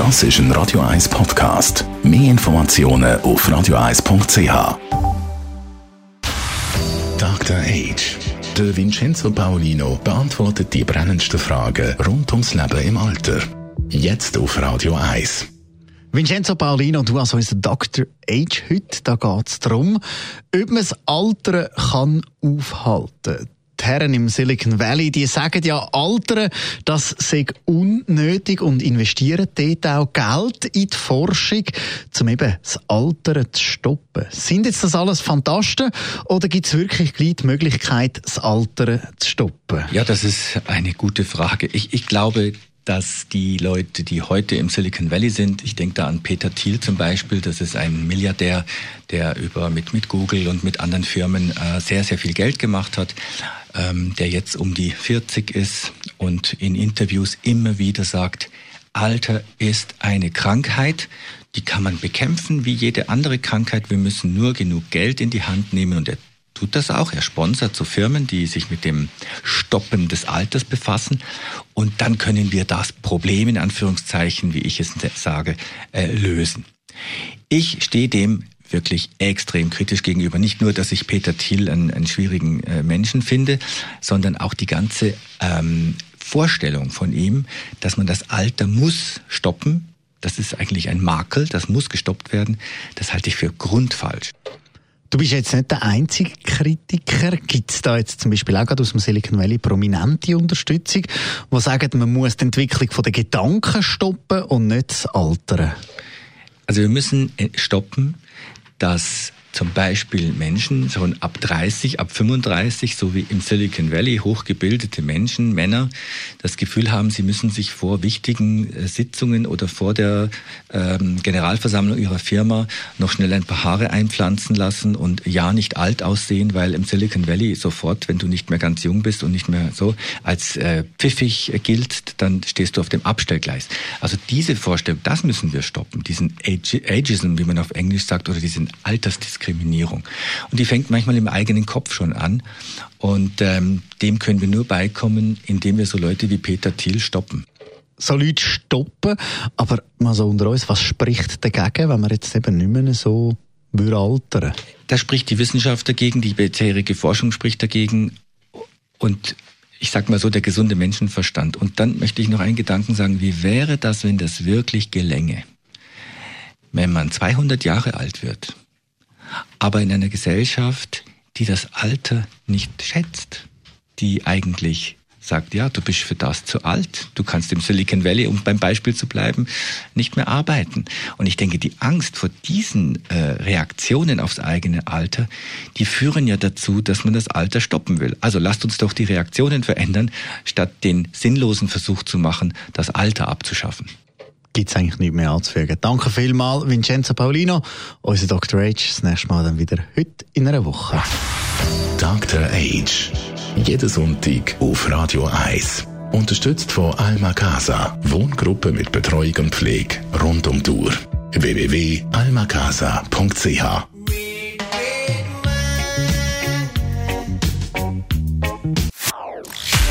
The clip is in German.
Das ist ein Radio 1 Podcast. Mehr Informationen auf radio1.ch. Dr. Age. Der Vincenzo Paolino beantwortet die brennendsten Fragen rund ums Leben im Alter. Jetzt auf Radio 1. Vincenzo Paolino, du als unser Dr. Age heute, da geht es darum, ob man das Alter kann aufhalten kann Herren im Silicon Valley, die sagen ja, Altern, das sei unnötig und investieren dort auch Geld in die Forschung, um eben das Altern zu stoppen. Sind jetzt das alles Fantasten oder gibt es wirklich gleich die Möglichkeit, das Altern zu stoppen? Ja, das ist eine gute Frage. Ich, ich glaube, dass die Leute, die heute im Silicon Valley sind, ich denke da an Peter Thiel zum Beispiel, das ist ein Milliardär, der über mit, mit Google und mit anderen Firmen äh, sehr, sehr viel Geld gemacht hat, ähm, der jetzt um die 40 ist und in Interviews immer wieder sagt, Alter ist eine Krankheit, die kann man bekämpfen wie jede andere Krankheit. Wir müssen nur genug Geld in die Hand nehmen und tut das auch. Er sponsert so Firmen, die sich mit dem Stoppen des Alters befassen. Und dann können wir das Problem in Anführungszeichen, wie ich es sage, äh, lösen. Ich stehe dem wirklich extrem kritisch gegenüber. Nicht nur, dass ich Peter Thiel einen, einen schwierigen äh, Menschen finde, sondern auch die ganze ähm, Vorstellung von ihm, dass man das Alter muss stoppen. Das ist eigentlich ein Makel, das muss gestoppt werden. Das halte ich für grundfalsch. Du bist jetzt nicht der einzige Kritiker. Gibt es da jetzt zum Beispiel auch gerade aus dem Silicon Valley prominente Unterstützung, die sagen, man muss die Entwicklung der Gedanken stoppen und nicht das Altern? Also wir müssen äh, stoppen, dass zum Beispiel Menschen so ab 30, ab 35, so wie im Silicon Valley, hochgebildete Menschen, Männer, das Gefühl haben, sie müssen sich vor wichtigen äh, Sitzungen oder vor der ähm, Generalversammlung ihrer Firma noch schnell ein paar Haare einpflanzen lassen und ja nicht alt aussehen, weil im Silicon Valley sofort, wenn du nicht mehr ganz jung bist und nicht mehr so als äh, pfiffig gilt, dann stehst du auf dem Abstellgleis. Also diese Vorstellung, das müssen wir stoppen, diesen Ageism, wie man auf Englisch sagt, oder diesen Altersdiskriminierung. Diskriminierung. Und die fängt manchmal im eigenen Kopf schon an. Und ähm, dem können wir nur beikommen, indem wir so Leute wie Peter Thiel stoppen so Leute stoppen. Aber mal so unter uns, was spricht dagegen, wenn man jetzt eben nicht mehr so würde altern? Da spricht die Wissenschaft dagegen, die bisherige Forschung spricht dagegen und ich sag mal so der gesunde Menschenverstand. Und dann möchte ich noch einen Gedanken sagen, wie wäre das, wenn das wirklich gelänge? Wenn man 200 Jahre alt wird aber in einer Gesellschaft, die das Alter nicht schätzt, die eigentlich sagt, ja, du bist für das zu alt, du kannst im Silicon Valley, um beim Beispiel zu bleiben, nicht mehr arbeiten. Und ich denke, die Angst vor diesen äh, Reaktionen aufs eigene Alter, die führen ja dazu, dass man das Alter stoppen will. Also lasst uns doch die Reaktionen verändern, statt den sinnlosen Versuch zu machen, das Alter abzuschaffen gibt es eigentlich nicht mehr anzufügen. Danke vielmals, Vincenzo Paulino, unser Dr. Age. Das nächste Mal dann wieder heute in einer Woche. Dr. Age. Jeden Sonntag auf Radio 1. Unterstützt von Alma Casa. Wohngruppe mit Betreuung und Pflege rund um die Uhr. www.almacasa.ch